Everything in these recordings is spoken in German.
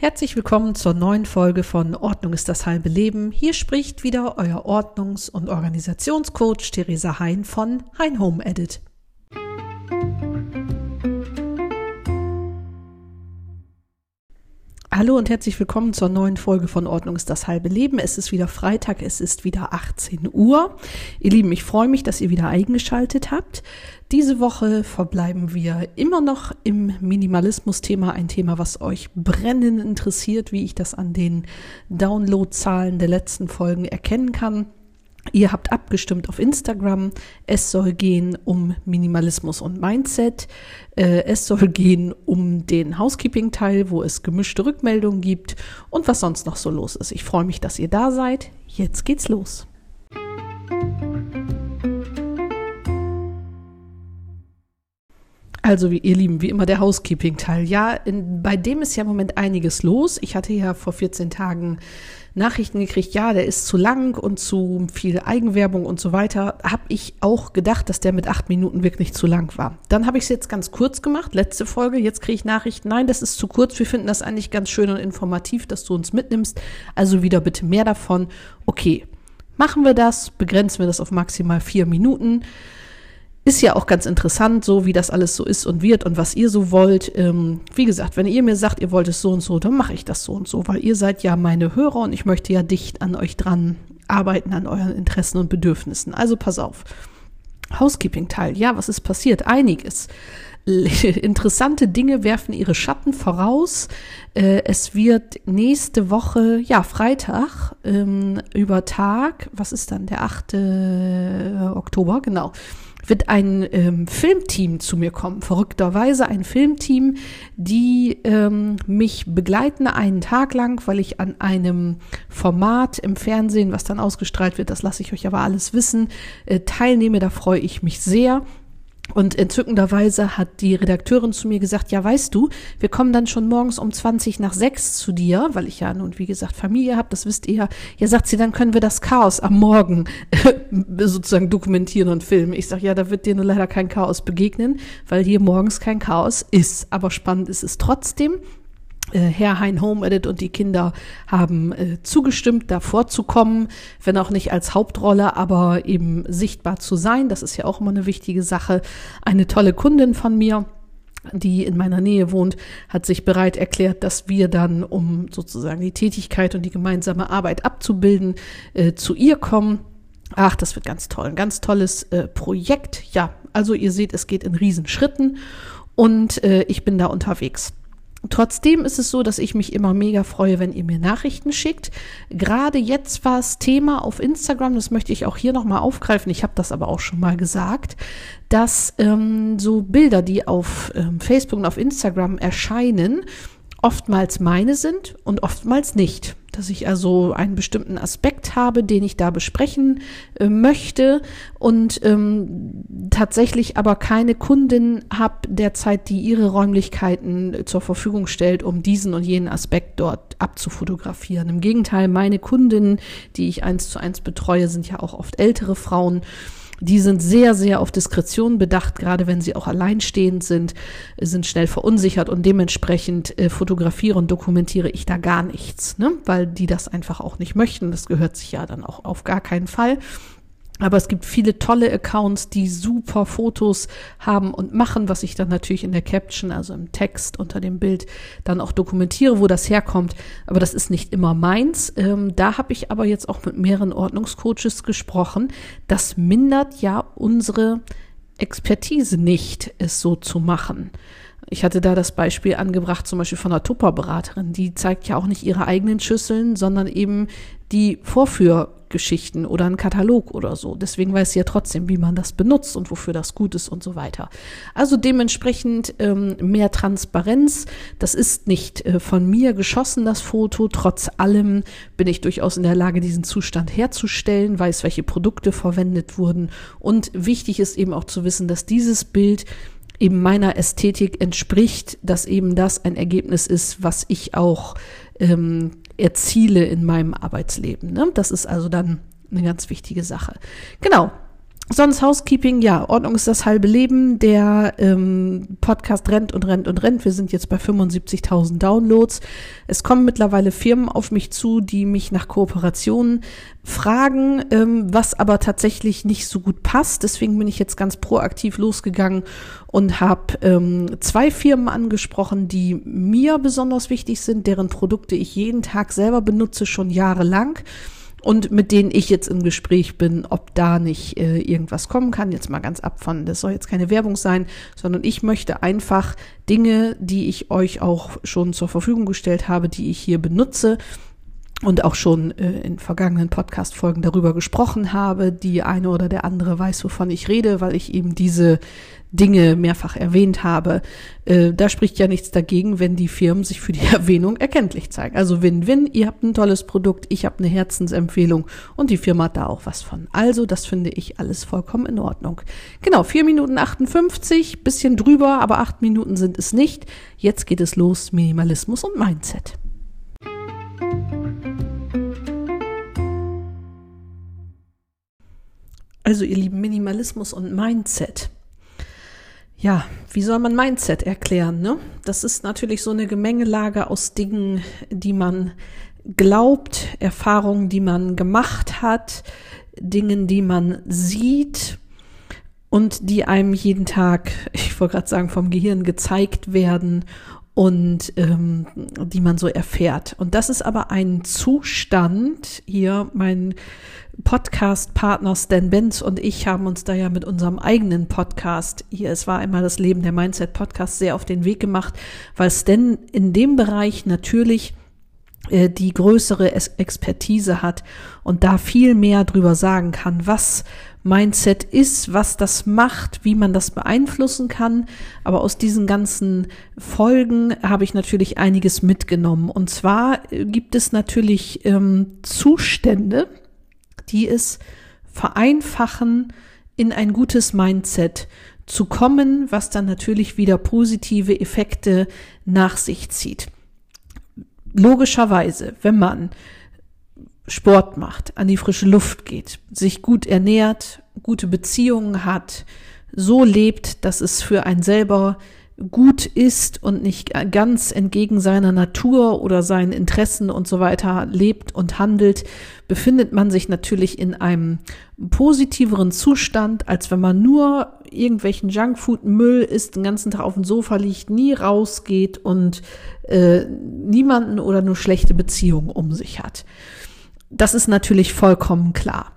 Herzlich willkommen zur neuen Folge von Ordnung ist das halbe Leben. Hier spricht wieder euer Ordnungs- und Organisationscoach Theresa Hein von Hein Home Edit. Hallo und herzlich willkommen zur neuen Folge von Ordnung ist das halbe Leben. Es ist wieder Freitag, es ist wieder 18 Uhr. Ihr Lieben, ich freue mich, dass ihr wieder eingeschaltet habt. Diese Woche verbleiben wir immer noch im Minimalismus-Thema, ein Thema, was euch brennend interessiert, wie ich das an den Downloadzahlen der letzten Folgen erkennen kann. Ihr habt abgestimmt auf Instagram. Es soll gehen um Minimalismus und Mindset. Äh, es soll gehen um den Housekeeping-Teil, wo es gemischte Rückmeldungen gibt und was sonst noch so los ist. Ich freue mich, dass ihr da seid. Jetzt geht's los. Also, wie ihr Lieben, wie immer der Housekeeping-Teil. Ja, in, bei dem ist ja im Moment einiges los. Ich hatte ja vor 14 Tagen Nachrichten gekriegt, ja, der ist zu lang und zu viel Eigenwerbung und so weiter. Habe ich auch gedacht, dass der mit acht Minuten wirklich zu lang war. Dann habe ich es jetzt ganz kurz gemacht, letzte Folge. Jetzt kriege ich Nachrichten, nein, das ist zu kurz. Wir finden das eigentlich ganz schön und informativ, dass du uns mitnimmst. Also wieder bitte mehr davon. Okay, machen wir das, begrenzen wir das auf maximal vier Minuten. Ist ja auch ganz interessant, so wie das alles so ist und wird und was ihr so wollt. Ähm, wie gesagt, wenn ihr mir sagt, ihr wollt es so und so, dann mache ich das so und so, weil ihr seid ja meine Hörer und ich möchte ja dicht an euch dran arbeiten, an euren Interessen und Bedürfnissen. Also pass auf. Housekeeping-Teil. Ja, was ist passiert? Einiges. Interessante Dinge werfen ihre Schatten voraus. Äh, es wird nächste Woche, ja, Freitag, ähm, über Tag, was ist dann, der 8. Oktober, genau, wird ein ähm, Filmteam zu mir kommen. Verrückterweise ein Filmteam, die ähm, mich begleiten einen Tag lang, weil ich an einem Format im Fernsehen, was dann ausgestrahlt wird, das lasse ich euch aber alles wissen, äh, teilnehme. Da freue ich mich sehr. Und entzückenderweise hat die Redakteurin zu mir gesagt, ja, weißt du, wir kommen dann schon morgens um 20 nach 6 zu dir, weil ich ja nun, wie gesagt, Familie habe, das wisst ihr ja. Ja, sagt sie, dann können wir das Chaos am Morgen sozusagen dokumentieren und filmen. Ich sage, ja, da wird dir nur leider kein Chaos begegnen, weil hier morgens kein Chaos ist. Aber spannend ist es trotzdem. Äh, Herr Hein Home Edit und die Kinder haben äh, zugestimmt, davor zu kommen, wenn auch nicht als Hauptrolle, aber eben sichtbar zu sein. Das ist ja auch immer eine wichtige Sache. Eine tolle Kundin von mir, die in meiner Nähe wohnt, hat sich bereit erklärt, dass wir dann, um sozusagen die Tätigkeit und die gemeinsame Arbeit abzubilden, äh, zu ihr kommen. Ach, das wird ganz toll. Ein ganz tolles äh, Projekt. Ja, also ihr seht, es geht in Riesenschritten und äh, ich bin da unterwegs. Trotzdem ist es so, dass ich mich immer mega freue, wenn ihr mir Nachrichten schickt. Gerade jetzt war es Thema auf Instagram, das möchte ich auch hier nochmal aufgreifen, ich habe das aber auch schon mal gesagt, dass ähm, so Bilder, die auf ähm, Facebook und auf Instagram erscheinen, oftmals meine sind und oftmals nicht. Dass ich also einen bestimmten Aspekt habe, den ich da besprechen äh, möchte und ähm, tatsächlich aber keine Kundin habe derzeit, die ihre Räumlichkeiten zur Verfügung stellt, um diesen und jenen Aspekt dort abzufotografieren. Im Gegenteil, meine Kundinnen, die ich eins zu eins betreue, sind ja auch oft ältere Frauen die sind sehr, sehr auf Diskretion bedacht, gerade wenn sie auch alleinstehend sind, sind schnell verunsichert und dementsprechend äh, fotografiere und dokumentiere ich da gar nichts, ne? weil die das einfach auch nicht möchten. Das gehört sich ja dann auch auf gar keinen Fall. Aber es gibt viele tolle Accounts, die super Fotos haben und machen, was ich dann natürlich in der Caption, also im Text unter dem Bild, dann auch dokumentiere, wo das herkommt. Aber das ist nicht immer meins. Ähm, da habe ich aber jetzt auch mit mehreren Ordnungscoaches gesprochen. Das mindert ja unsere Expertise nicht, es so zu machen. Ich hatte da das Beispiel angebracht, zum Beispiel von einer Tupperberaterin. Die zeigt ja auch nicht ihre eigenen Schüsseln, sondern eben die Vorführgeschichten oder einen Katalog oder so. Deswegen weiß sie ja trotzdem, wie man das benutzt und wofür das gut ist und so weiter. Also dementsprechend ähm, mehr Transparenz. Das ist nicht äh, von mir geschossen, das Foto. Trotz allem bin ich durchaus in der Lage, diesen Zustand herzustellen, weiß, welche Produkte verwendet wurden. Und wichtig ist eben auch zu wissen, dass dieses Bild eben meiner Ästhetik entspricht, dass eben das ein Ergebnis ist, was ich auch ähm, erziele in meinem Arbeitsleben. Ne? Das ist also dann eine ganz wichtige Sache. Genau. Sonst Housekeeping, ja, Ordnung ist das halbe Leben. Der ähm, Podcast rennt und rennt und rennt. Wir sind jetzt bei 75.000 Downloads. Es kommen mittlerweile Firmen auf mich zu, die mich nach Kooperationen fragen, ähm, was aber tatsächlich nicht so gut passt. Deswegen bin ich jetzt ganz proaktiv losgegangen und habe ähm, zwei Firmen angesprochen, die mir besonders wichtig sind, deren Produkte ich jeden Tag selber benutze, schon jahrelang und mit denen ich jetzt im Gespräch bin, ob da nicht äh, irgendwas kommen kann. Jetzt mal ganz ab von, das soll jetzt keine Werbung sein, sondern ich möchte einfach Dinge, die ich euch auch schon zur Verfügung gestellt habe, die ich hier benutze, und auch schon äh, in vergangenen Podcast-Folgen darüber gesprochen habe. Die eine oder der andere weiß, wovon ich rede, weil ich eben diese Dinge mehrfach erwähnt habe. Äh, da spricht ja nichts dagegen, wenn die Firmen sich für die Erwähnung erkenntlich zeigen. Also Win-Win, ihr habt ein tolles Produkt, ich habe eine Herzensempfehlung und die Firma hat da auch was von. Also das finde ich alles vollkommen in Ordnung. Genau, vier Minuten 58, bisschen drüber, aber acht Minuten sind es nicht. Jetzt geht es los, Minimalismus und Mindset. Also ihr lieben Minimalismus und Mindset. Ja, wie soll man Mindset erklären? Ne? Das ist natürlich so eine Gemengelage aus Dingen, die man glaubt, Erfahrungen, die man gemacht hat, Dingen, die man sieht und die einem jeden Tag, ich wollte gerade sagen, vom Gehirn gezeigt werden und ähm, die man so erfährt. Und das ist aber ein Zustand, hier mein Podcast-Partner Stan Benz und ich haben uns da ja mit unserem eigenen Podcast, hier es war einmal das Leben der Mindset Podcast, sehr auf den Weg gemacht, weil Stan in dem Bereich natürlich äh, die größere Expertise hat und da viel mehr drüber sagen kann, was Mindset ist, was das macht, wie man das beeinflussen kann. Aber aus diesen ganzen Folgen habe ich natürlich einiges mitgenommen. Und zwar äh, gibt es natürlich ähm, Zustände, die es vereinfachen, in ein gutes Mindset zu kommen, was dann natürlich wieder positive Effekte nach sich zieht. Logischerweise, wenn man Sport macht, an die frische Luft geht, sich gut ernährt, gute Beziehungen hat, so lebt, dass es für einen selber gut ist und nicht ganz entgegen seiner Natur oder seinen Interessen und so weiter lebt und handelt, befindet man sich natürlich in einem positiveren Zustand, als wenn man nur irgendwelchen Junkfood-Müll isst, den ganzen Tag auf dem Sofa liegt, nie rausgeht und äh, niemanden oder nur schlechte Beziehungen um sich hat. Das ist natürlich vollkommen klar.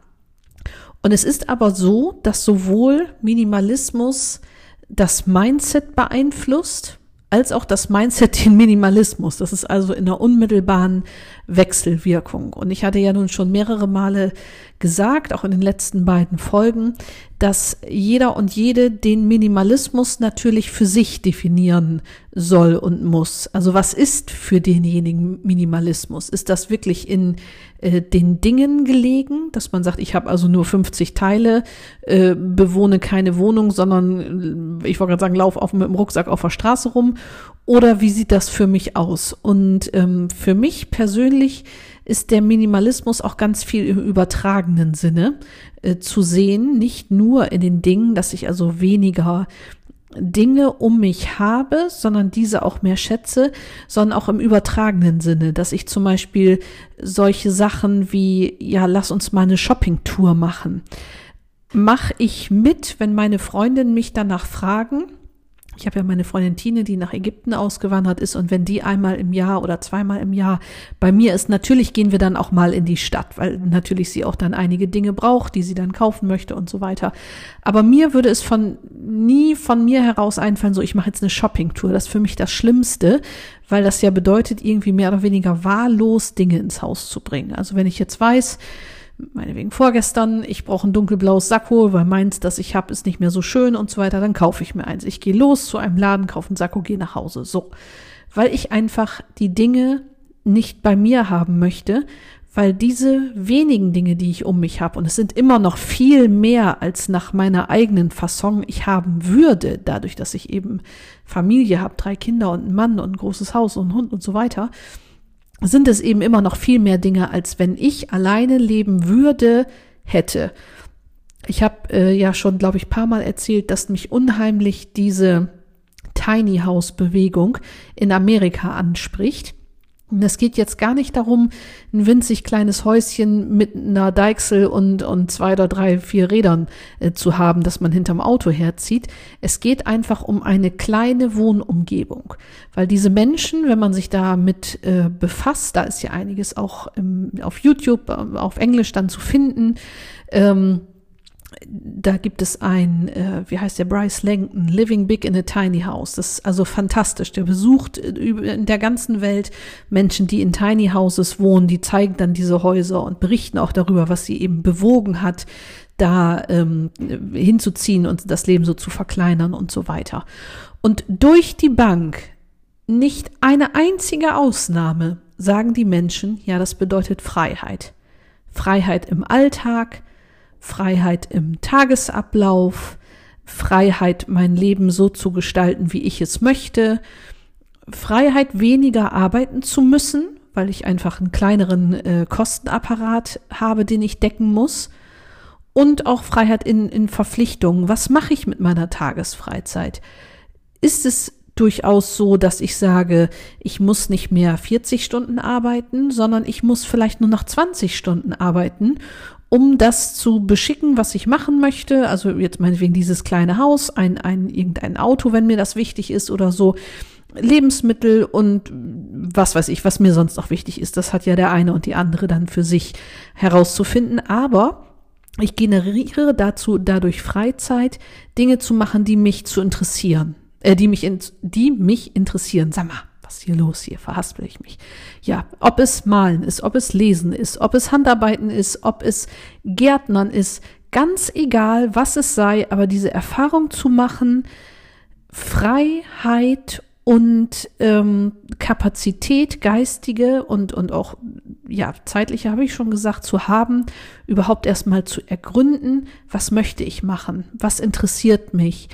Und es ist aber so, dass sowohl Minimalismus das Mindset beeinflusst, als auch das Mindset den Minimalismus. Das ist also in einer unmittelbaren Wechselwirkung. Und ich hatte ja nun schon mehrere Male gesagt, auch in den letzten beiden Folgen, dass jeder und jede den Minimalismus natürlich für sich definieren soll und muss. Also was ist für denjenigen Minimalismus? Ist das wirklich in äh, den Dingen gelegen, dass man sagt, ich habe also nur 50 Teile, äh, bewohne keine Wohnung, sondern äh, ich wollte gerade sagen, lauf auf, mit dem Rucksack auf der Straße rum? Oder wie sieht das für mich aus? Und ähm, für mich persönlich ist der Minimalismus auch ganz viel im übertragenen Sinne äh, zu sehen, nicht nur in den Dingen, dass ich also weniger Dinge um mich habe, sondern diese auch mehr schätze, sondern auch im übertragenen Sinne, dass ich zum Beispiel solche Sachen wie, ja, lass uns mal eine Shoppingtour machen. Mache ich mit, wenn meine Freundinnen mich danach fragen, ich habe ja meine Freundin Tine, die nach Ägypten ausgewandert ist und wenn die einmal im Jahr oder zweimal im Jahr bei mir ist, natürlich gehen wir dann auch mal in die Stadt, weil natürlich sie auch dann einige Dinge braucht, die sie dann kaufen möchte und so weiter. Aber mir würde es von nie von mir heraus einfallen, so ich mache jetzt eine Shoppingtour. Das ist für mich das Schlimmste, weil das ja bedeutet, irgendwie mehr oder weniger wahllos Dinge ins Haus zu bringen. Also wenn ich jetzt weiß, meinetwegen vorgestern, ich brauche ein dunkelblaues Sakko, weil meins, das ich habe, ist nicht mehr so schön und so weiter, dann kaufe ich mir eins. Ich gehe los zu einem Laden, kaufe ein Sakko, gehe nach Hause. So. Weil ich einfach die Dinge nicht bei mir haben möchte, weil diese wenigen Dinge, die ich um mich habe, und es sind immer noch viel mehr als nach meiner eigenen Fasson ich haben würde, dadurch, dass ich eben Familie habe, drei Kinder und einen Mann und ein großes Haus und einen Hund und so weiter, sind es eben immer noch viel mehr Dinge, als wenn ich alleine leben würde, hätte. Ich habe äh, ja schon, glaube ich, paar Mal erzählt, dass mich unheimlich diese Tiny House Bewegung in Amerika anspricht. Es geht jetzt gar nicht darum, ein winzig kleines Häuschen mit einer Deichsel und, und zwei oder drei, vier Rädern äh, zu haben, dass man hinterm Auto herzieht. Es geht einfach um eine kleine Wohnumgebung. Weil diese Menschen, wenn man sich damit äh, befasst, da ist ja einiges auch im, auf YouTube, äh, auf Englisch dann zu finden, ähm, da gibt es ein, äh, wie heißt der, Bryce Langton, Living Big in a Tiny House. Das ist also fantastisch. Der besucht äh, in der ganzen Welt Menschen, die in Tiny Houses wohnen, die zeigen dann diese Häuser und berichten auch darüber, was sie eben bewogen hat, da ähm, hinzuziehen und das Leben so zu verkleinern und so weiter. Und durch die Bank, nicht eine einzige Ausnahme, sagen die Menschen, ja, das bedeutet Freiheit. Freiheit im Alltag, Freiheit im Tagesablauf, Freiheit, mein Leben so zu gestalten, wie ich es möchte, Freiheit, weniger arbeiten zu müssen, weil ich einfach einen kleineren äh, Kostenapparat habe, den ich decken muss. Und auch Freiheit in, in Verpflichtungen. Was mache ich mit meiner Tagesfreizeit? Ist es durchaus so, dass ich sage, ich muss nicht mehr 40 Stunden arbeiten, sondern ich muss vielleicht nur noch 20 Stunden arbeiten um das zu beschicken, was ich machen möchte. Also jetzt meinetwegen dieses kleine Haus, ein, ein, irgendein Auto, wenn mir das wichtig ist oder so. Lebensmittel und was weiß ich, was mir sonst noch wichtig ist. Das hat ja der eine und die andere dann für sich herauszufinden. Aber ich generiere dazu dadurch Freizeit, Dinge zu machen, die mich zu interessieren, äh, die mich in, die mich interessieren. Sag mal, was ist hier los? Hier verhaspel ich mich. Ja, ob es Malen ist, ob es Lesen ist, ob es Handarbeiten ist, ob es Gärtnern ist, ganz egal, was es sei, aber diese Erfahrung zu machen, Freiheit und ähm, Kapazität, geistige und, und auch ja, zeitliche habe ich schon gesagt, zu haben, überhaupt erstmal zu ergründen, was möchte ich machen, was interessiert mich,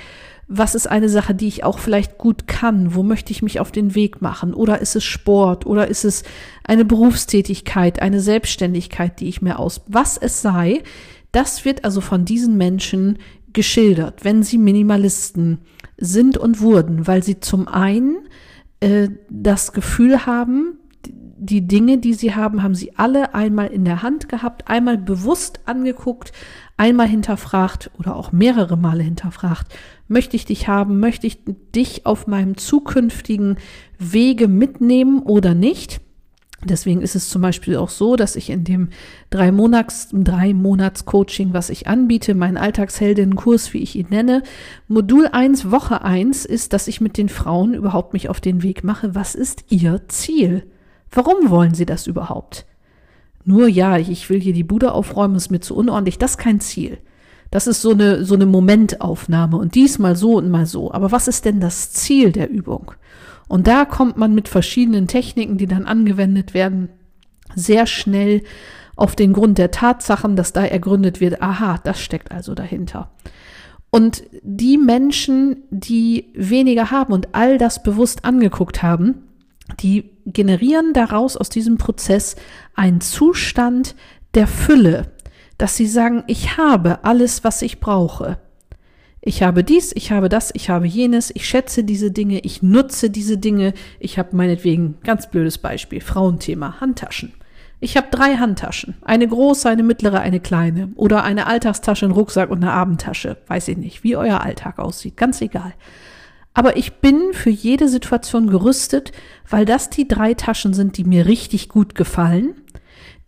was ist eine Sache, die ich auch vielleicht gut kann? Wo möchte ich mich auf den Weg machen? Oder ist es Sport? Oder ist es eine Berufstätigkeit, eine Selbstständigkeit, die ich mir aus, was es sei? Das wird also von diesen Menschen geschildert, wenn sie Minimalisten sind und wurden, weil sie zum einen äh, das Gefühl haben, die Dinge, die sie haben, haben sie alle einmal in der Hand gehabt, einmal bewusst angeguckt, einmal hinterfragt oder auch mehrere Male hinterfragt. Möchte ich dich haben? Möchte ich dich auf meinem zukünftigen Wege mitnehmen oder nicht? Deswegen ist es zum Beispiel auch so, dass ich in dem drei Monats, drei Monats Coaching, was ich anbiete, meinen Alltagsheldinnenkurs, wie ich ihn nenne, Modul eins Woche eins ist, dass ich mit den Frauen überhaupt mich auf den Weg mache. Was ist ihr Ziel? Warum wollen sie das überhaupt? Nur ja, ich will hier die Bude aufräumen, ist mir zu unordentlich, das ist kein Ziel. Das ist so eine, so eine Momentaufnahme und diesmal so und mal so. Aber was ist denn das Ziel der Übung? Und da kommt man mit verschiedenen Techniken, die dann angewendet werden, sehr schnell auf den Grund der Tatsachen, dass da ergründet wird, aha, das steckt also dahinter. Und die Menschen, die weniger haben und all das bewusst angeguckt haben, die generieren daraus aus diesem Prozess einen Zustand der Fülle, dass sie sagen, ich habe alles, was ich brauche. Ich habe dies, ich habe das, ich habe jenes, ich schätze diese Dinge, ich nutze diese Dinge. Ich habe meinetwegen, ganz blödes Beispiel, Frauenthema, Handtaschen. Ich habe drei Handtaschen. Eine große, eine mittlere, eine kleine. Oder eine Alltagstasche, ein Rucksack und eine Abendtasche. Weiß ich nicht, wie euer Alltag aussieht. Ganz egal. Aber ich bin für jede Situation gerüstet, weil das die drei Taschen sind, die mir richtig gut gefallen,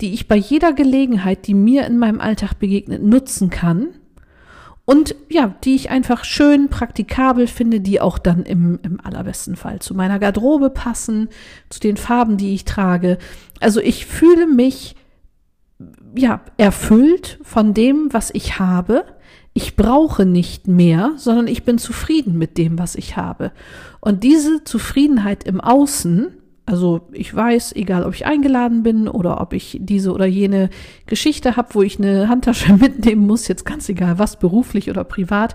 die ich bei jeder Gelegenheit, die mir in meinem Alltag begegnet, nutzen kann und ja, die ich einfach schön praktikabel finde, die auch dann im, im allerbesten Fall zu meiner Garderobe passen, zu den Farben, die ich trage. Also ich fühle mich ja erfüllt von dem, was ich habe ich brauche nicht mehr, sondern ich bin zufrieden mit dem, was ich habe. Und diese Zufriedenheit im Außen, also ich weiß, egal ob ich eingeladen bin oder ob ich diese oder jene Geschichte habe, wo ich eine Handtasche mitnehmen muss, jetzt ganz egal was, beruflich oder privat,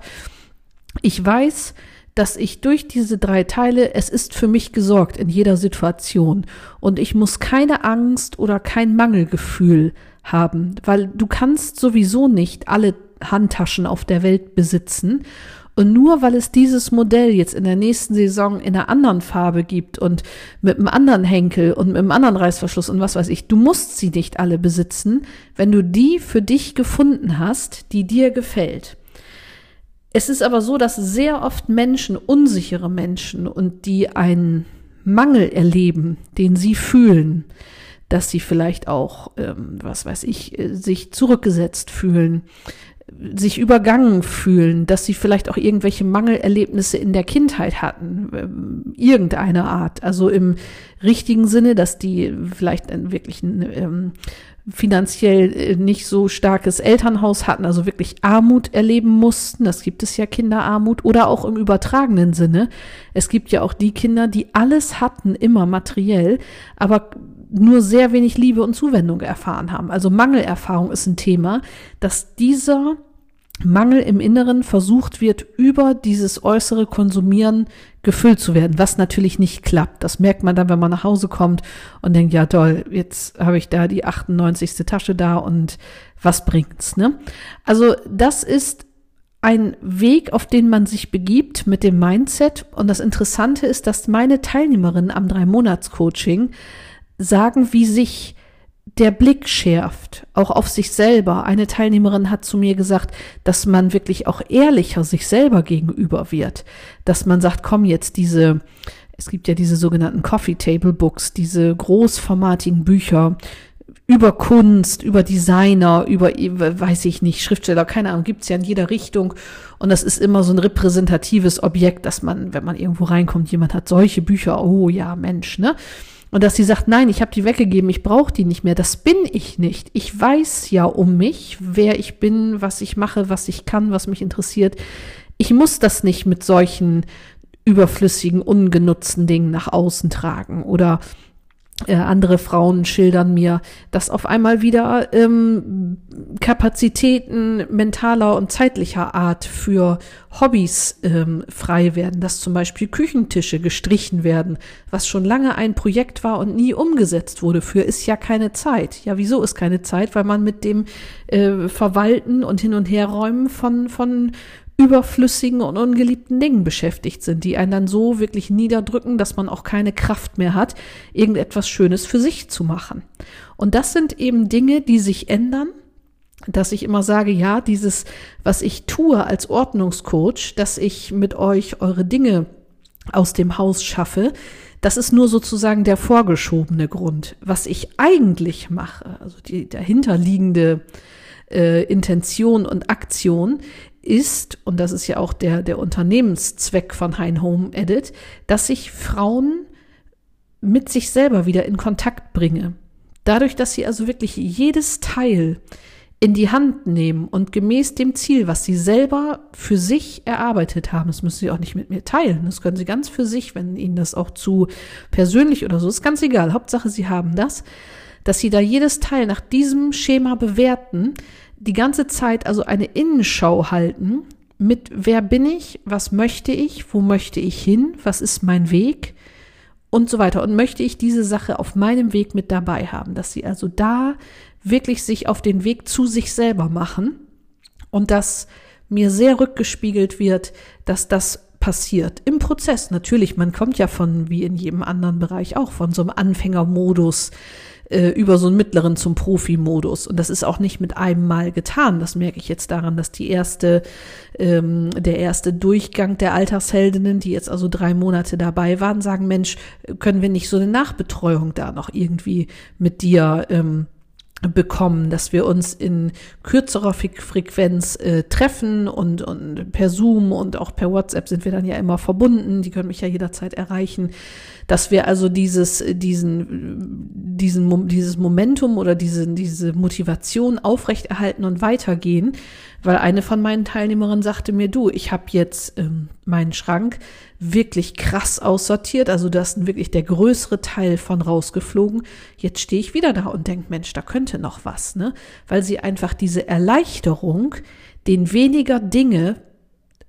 ich weiß, dass ich durch diese drei Teile, es ist für mich gesorgt in jeder Situation und ich muss keine Angst oder kein Mangelgefühl haben, weil du kannst sowieso nicht alle Handtaschen auf der Welt besitzen. Und nur weil es dieses Modell jetzt in der nächsten Saison in einer anderen Farbe gibt und mit einem anderen Henkel und mit einem anderen Reißverschluss und was weiß ich, du musst sie nicht alle besitzen, wenn du die für dich gefunden hast, die dir gefällt. Es ist aber so, dass sehr oft Menschen, unsichere Menschen und die einen Mangel erleben, den sie fühlen, dass sie vielleicht auch, ähm, was weiß ich, äh, sich zurückgesetzt fühlen, sich übergangen fühlen, dass sie vielleicht auch irgendwelche Mangelerlebnisse in der Kindheit hatten, ähm, irgendeine Art. Also im richtigen Sinne, dass die vielleicht wirklich ein ähm, finanziell äh, nicht so starkes Elternhaus hatten, also wirklich Armut erleben mussten. Das gibt es ja Kinderarmut oder auch im übertragenen Sinne. Es gibt ja auch die Kinder, die alles hatten, immer materiell, aber nur sehr wenig Liebe und Zuwendung erfahren haben. Also Mangelerfahrung ist ein Thema, dass dieser Mangel im Inneren versucht wird, über dieses äußere Konsumieren gefüllt zu werden, was natürlich nicht klappt. Das merkt man dann, wenn man nach Hause kommt und denkt, ja toll, jetzt habe ich da die 98. Tasche da und was bringt's, ne? Also das ist ein Weg, auf den man sich begibt mit dem Mindset. Und das Interessante ist, dass meine Teilnehmerinnen am Drei-Monats-Coaching sagen, wie sich der Blick schärft, auch auf sich selber. Eine Teilnehmerin hat zu mir gesagt, dass man wirklich auch ehrlicher sich selber gegenüber wird, dass man sagt, komm jetzt diese, es gibt ja diese sogenannten Coffee Table Books, diese großformatigen Bücher über Kunst, über Designer, über, weiß ich nicht, Schriftsteller, keine Ahnung, gibt's ja in jeder Richtung. Und das ist immer so ein repräsentatives Objekt, dass man, wenn man irgendwo reinkommt, jemand hat solche Bücher, oh ja, Mensch, ne? Und dass sie sagt, nein, ich habe die weggegeben, ich brauche die nicht mehr. Das bin ich nicht. Ich weiß ja um mich, wer ich bin, was ich mache, was ich kann, was mich interessiert. Ich muss das nicht mit solchen überflüssigen, ungenutzten Dingen nach außen tragen oder äh, andere Frauen schildern mir, dass auf einmal wieder ähm, Kapazitäten mentaler und zeitlicher Art für Hobbys ähm, frei werden, dass zum Beispiel Küchentische gestrichen werden, was schon lange ein Projekt war und nie umgesetzt wurde. Für ist ja keine Zeit. Ja, wieso ist keine Zeit? Weil man mit dem äh, Verwalten und Hin- und Herräumen von, von überflüssigen und ungeliebten Dingen beschäftigt sind, die einen dann so wirklich niederdrücken, dass man auch keine Kraft mehr hat, irgendetwas Schönes für sich zu machen. Und das sind eben Dinge, die sich ändern, dass ich immer sage, ja, dieses, was ich tue als Ordnungscoach, dass ich mit euch eure Dinge aus dem Haus schaffe, das ist nur sozusagen der vorgeschobene Grund. Was ich eigentlich mache, also die dahinterliegende äh, Intention und Aktion, ist, und das ist ja auch der, der Unternehmenszweck von Hein Home Edit, dass ich Frauen mit sich selber wieder in Kontakt bringe. Dadurch, dass sie also wirklich jedes Teil in die Hand nehmen und gemäß dem Ziel, was sie selber für sich erarbeitet haben, das müssen sie auch nicht mit mir teilen, das können sie ganz für sich, wenn ihnen das auch zu persönlich oder so ist, ganz egal, Hauptsache sie haben das, dass sie da jedes Teil nach diesem Schema bewerten, die ganze Zeit also eine Innenschau halten mit wer bin ich, was möchte ich, wo möchte ich hin, was ist mein Weg und so weiter. Und möchte ich diese Sache auf meinem Weg mit dabei haben, dass sie also da wirklich sich auf den Weg zu sich selber machen und dass mir sehr rückgespiegelt wird, dass das passiert im Prozess. Natürlich, man kommt ja von, wie in jedem anderen Bereich auch, von so einem Anfängermodus äh, über so einen mittleren zum Profi-Modus. Und das ist auch nicht mit einem Mal getan. Das merke ich jetzt daran, dass die erste, ähm, der erste Durchgang der Alltagsheldinnen, die jetzt also drei Monate dabei waren, sagen, Mensch, können wir nicht so eine Nachbetreuung da noch irgendwie mit dir ähm, bekommen, dass wir uns in kürzerer Frequenz äh, treffen und, und per Zoom und auch per WhatsApp sind wir dann ja immer verbunden. Die können mich ja jederzeit erreichen dass wir also dieses, diesen, diesen, dieses Momentum oder diese, diese Motivation aufrechterhalten und weitergehen, weil eine von meinen Teilnehmerinnen sagte mir, du, ich habe jetzt ähm, meinen Schrank wirklich krass aussortiert, also da ist wirklich der größere Teil von rausgeflogen. Jetzt stehe ich wieder da und denke, Mensch, da könnte noch was, ne? Weil sie einfach diese Erleichterung, den weniger Dinge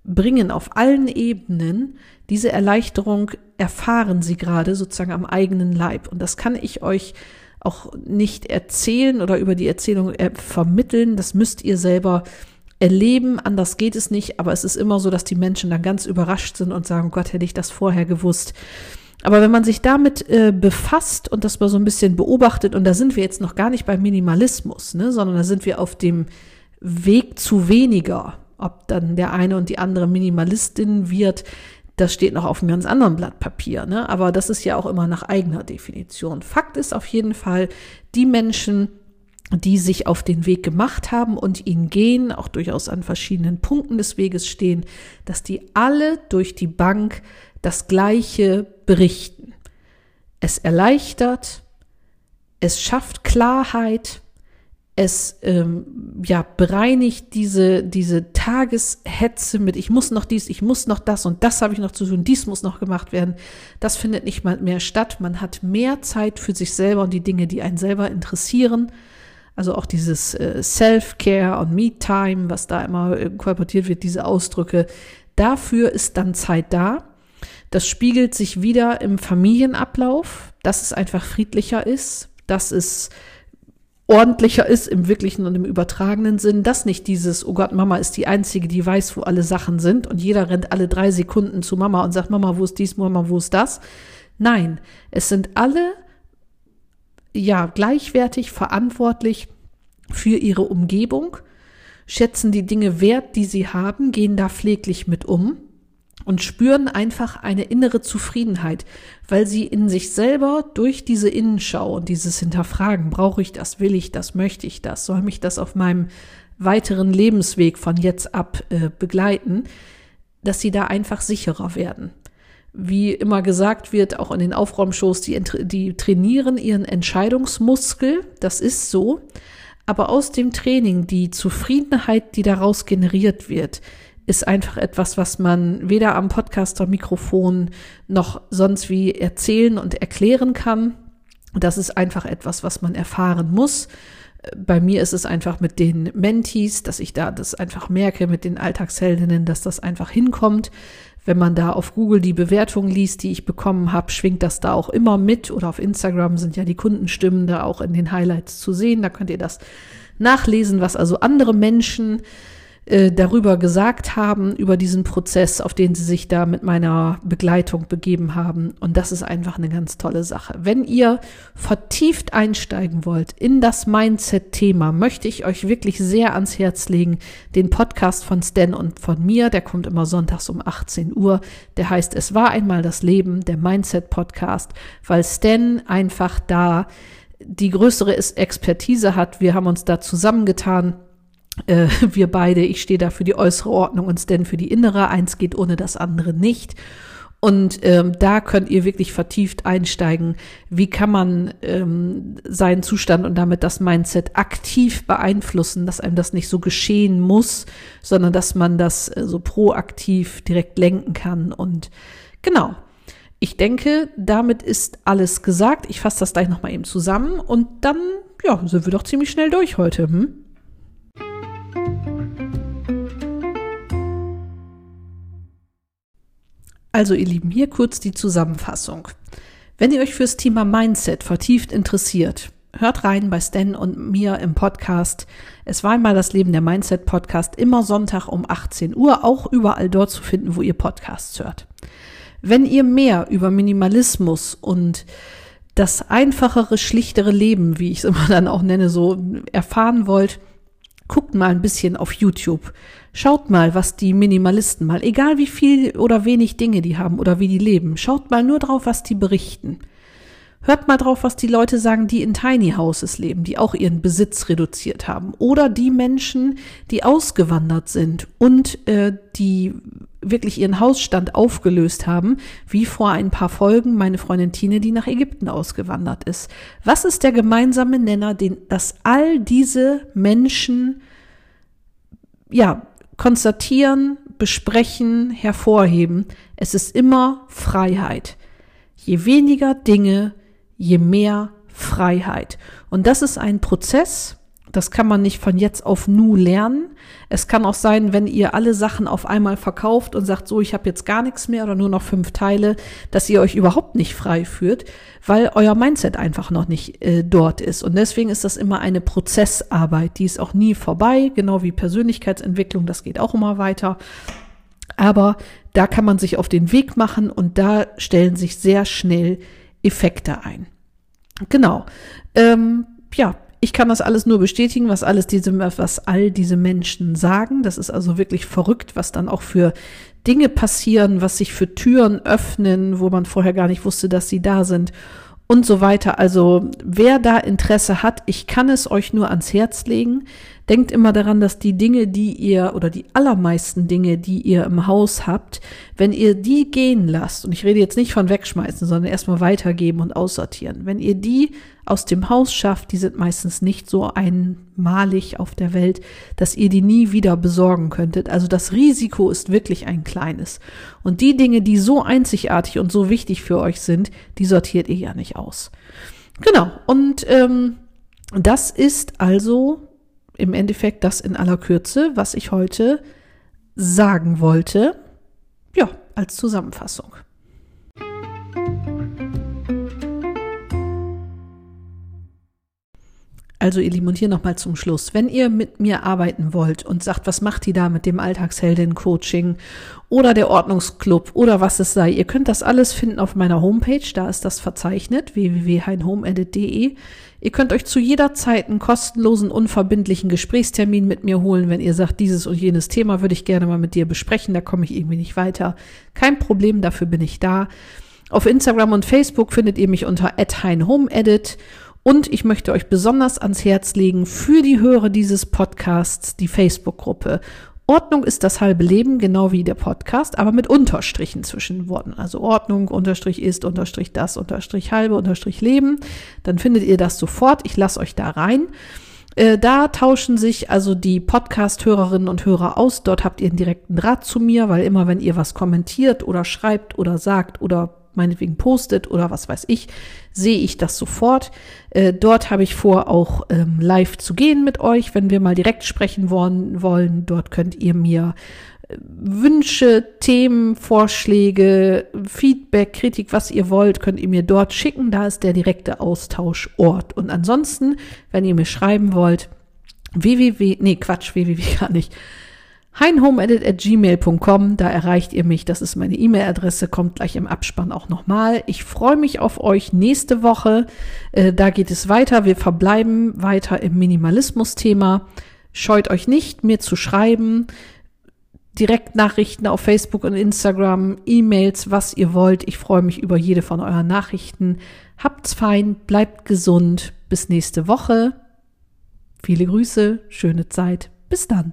bringen auf allen Ebenen, diese Erleichterung erfahren sie gerade sozusagen am eigenen Leib. Und das kann ich euch auch nicht erzählen oder über die Erzählung äh, vermitteln. Das müsst ihr selber erleben. Anders geht es nicht, aber es ist immer so, dass die Menschen dann ganz überrascht sind und sagen, Gott, hätte ich das vorher gewusst. Aber wenn man sich damit äh, befasst und das mal so ein bisschen beobachtet, und da sind wir jetzt noch gar nicht beim Minimalismus, ne, sondern da sind wir auf dem Weg zu weniger. Ob dann der eine und die andere Minimalistin wird, das steht noch auf einem ganz anderen Blatt Papier. Ne? Aber das ist ja auch immer nach eigener Definition. Fakt ist auf jeden Fall, die Menschen, die sich auf den Weg gemacht haben und ihn gehen, auch durchaus an verschiedenen Punkten des Weges stehen, dass die alle durch die Bank das Gleiche berichten. Es erleichtert, es schafft Klarheit, es ähm, ja bereinigt diese diese Tageshetze mit ich muss noch dies, ich muss noch das und das habe ich noch zu tun, dies muss noch gemacht werden. Das findet nicht mal mehr statt. Man hat mehr Zeit für sich selber und die Dinge, die einen selber interessieren. Also auch dieses äh, Self-Care und Me-Time, was da immer äh, kolportiert wird, diese Ausdrücke. Dafür ist dann Zeit da. Das spiegelt sich wieder im Familienablauf, dass es einfach friedlicher ist, dass es ordentlicher ist im wirklichen und im übertragenen Sinn, dass nicht dieses, oh Gott, Mama ist die Einzige, die weiß, wo alle Sachen sind und jeder rennt alle drei Sekunden zu Mama und sagt, Mama, wo ist dies, Mama, wo ist das? Nein, es sind alle, ja, gleichwertig verantwortlich für ihre Umgebung, schätzen die Dinge wert, die sie haben, gehen da pfleglich mit um und spüren einfach eine innere Zufriedenheit, weil sie in sich selber durch diese Innenschau und dieses Hinterfragen, brauche ich das, will ich das, möchte ich das, soll mich das auf meinem weiteren Lebensweg von jetzt ab äh, begleiten, dass sie da einfach sicherer werden. Wie immer gesagt wird, auch in den Aufräumshows, die, die trainieren ihren Entscheidungsmuskel, das ist so, aber aus dem Training, die Zufriedenheit, die daraus generiert wird, ist einfach etwas, was man weder am Podcaster-Mikrofon noch sonst wie erzählen und erklären kann. Das ist einfach etwas, was man erfahren muss. Bei mir ist es einfach mit den Mentees, dass ich da das einfach merke, mit den Alltagsheldinnen, dass das einfach hinkommt. Wenn man da auf Google die Bewertung liest, die ich bekommen habe, schwingt das da auch immer mit. Oder auf Instagram sind ja die Kundenstimmen da auch in den Highlights zu sehen. Da könnt ihr das nachlesen, was also andere Menschen äh, darüber gesagt haben, über diesen Prozess, auf den sie sich da mit meiner Begleitung begeben haben. Und das ist einfach eine ganz tolle Sache. Wenn ihr vertieft einsteigen wollt in das Mindset-Thema, möchte ich euch wirklich sehr ans Herz legen, den Podcast von Stan und von mir, der kommt immer sonntags um 18 Uhr. Der heißt Es war einmal das Leben, der Mindset-Podcast, weil Stan einfach da die größere Expertise hat. Wir haben uns da zusammengetan äh, wir beide, ich stehe da für die äußere Ordnung und Stan für die innere. Eins geht ohne das andere nicht. Und ähm, da könnt ihr wirklich vertieft einsteigen, wie kann man ähm, seinen Zustand und damit das Mindset aktiv beeinflussen, dass einem das nicht so geschehen muss, sondern dass man das äh, so proaktiv direkt lenken kann. Und genau, ich denke, damit ist alles gesagt. Ich fasse das gleich nochmal eben zusammen und dann ja, sind wir doch ziemlich schnell durch heute. Hm? Also ihr Lieben, hier kurz die Zusammenfassung. Wenn ihr euch fürs Thema Mindset vertieft interessiert, hört rein bei Stan und mir im Podcast. Es war einmal das Leben der Mindset Podcast, immer Sonntag um 18 Uhr, auch überall dort zu finden, wo ihr Podcasts hört. Wenn ihr mehr über Minimalismus und das einfachere, schlichtere Leben, wie ich es immer dann auch nenne, so erfahren wollt, guckt mal ein bisschen auf YouTube. Schaut mal, was die Minimalisten mal, egal wie viel oder wenig Dinge die haben oder wie die leben, schaut mal nur drauf, was die berichten. Hört mal drauf, was die Leute sagen, die in Tiny Houses leben, die auch ihren Besitz reduziert haben. Oder die Menschen, die ausgewandert sind und äh, die wirklich ihren Hausstand aufgelöst haben, wie vor ein paar Folgen meine Freundin Tine, die nach Ägypten ausgewandert ist. Was ist der gemeinsame Nenner, den, dass all diese Menschen ja konstatieren, besprechen, hervorheben. Es ist immer Freiheit. Je weniger Dinge, je mehr Freiheit. Und das ist ein Prozess Das kann man nicht von jetzt auf nu lernen. Es kann auch sein, wenn ihr alle Sachen auf einmal verkauft und sagt, so, ich habe jetzt gar nichts mehr oder nur noch fünf Teile, dass ihr euch überhaupt nicht frei führt, weil euer Mindset einfach noch nicht äh, dort ist. Und deswegen ist das immer eine Prozessarbeit, die ist auch nie vorbei, genau wie Persönlichkeitsentwicklung, das geht auch immer weiter. Aber da kann man sich auf den Weg machen und da stellen sich sehr schnell Effekte ein. Genau. Ähm, ja, ich kann das alles nur bestätigen, was alles diese, was all diese Menschen sagen. Das ist also wirklich verrückt, was dann auch für Dinge passieren, was sich für Türen öffnen, wo man vorher gar nicht wusste, dass sie da sind und so weiter. Also wer da Interesse hat, ich kann es euch nur ans Herz legen. Denkt immer daran, dass die Dinge, die ihr oder die allermeisten Dinge, die ihr im Haus habt, wenn ihr die gehen lasst, und ich rede jetzt nicht von wegschmeißen, sondern erstmal weitergeben und aussortieren, wenn ihr die aus dem Haus schafft, die sind meistens nicht so einmalig auf der Welt, dass ihr die nie wieder besorgen könntet. Also das Risiko ist wirklich ein kleines. Und die Dinge, die so einzigartig und so wichtig für euch sind, die sortiert ihr ja nicht aus. Genau. Und ähm, das ist also im Endeffekt das in aller Kürze, was ich heute sagen wollte. Ja, als Zusammenfassung. Also ihr Lieben, und hier nochmal zum Schluss. Wenn ihr mit mir arbeiten wollt und sagt, was macht die da mit dem Alltagsheldin-Coaching oder der Ordnungsclub oder was es sei, ihr könnt das alles finden auf meiner Homepage, da ist das verzeichnet, www.heinhomeedit.de. Ihr könnt euch zu jeder Zeit einen kostenlosen, unverbindlichen Gesprächstermin mit mir holen, wenn ihr sagt, dieses und jenes Thema würde ich gerne mal mit dir besprechen, da komme ich irgendwie nicht weiter. Kein Problem, dafür bin ich da. Auf Instagram und Facebook findet ihr mich unter @heinhomeedit und ich möchte euch besonders ans Herz legen für die Hörer dieses Podcasts die Facebook-Gruppe. Ordnung ist das halbe Leben, genau wie der Podcast, aber mit Unterstrichen zwischen Worten. Also Ordnung, Unterstrich ist, Unterstrich das, Unterstrich halbe, Unterstrich Leben. Dann findet ihr das sofort. Ich lasse euch da rein. Äh, da tauschen sich also die Podcast-Hörerinnen und Hörer aus. Dort habt ihr einen direkten Draht zu mir, weil immer wenn ihr was kommentiert oder schreibt oder sagt oder meinetwegen postet oder was weiß ich, sehe ich das sofort. Äh, dort habe ich vor, auch ähm, live zu gehen mit euch, wenn wir mal direkt sprechen wollen. wollen. Dort könnt ihr mir äh, Wünsche, Themen, Vorschläge, Feedback, Kritik, was ihr wollt, könnt ihr mir dort schicken. Da ist der direkte Austauschort. Und ansonsten, wenn ihr mir schreiben wollt, www, nee, Quatsch, www gar nicht heinhomeedit at gmail.com, da erreicht ihr mich, das ist meine E-Mail-Adresse, kommt gleich im Abspann auch nochmal. Ich freue mich auf euch nächste Woche, äh, da geht es weiter, wir verbleiben weiter im Minimalismus-Thema. Scheut euch nicht, mir zu schreiben, Direktnachrichten auf Facebook und Instagram, E-Mails, was ihr wollt. Ich freue mich über jede von euren Nachrichten. Habt's fein, bleibt gesund. Bis nächste Woche. Viele Grüße, schöne Zeit. Bis dann.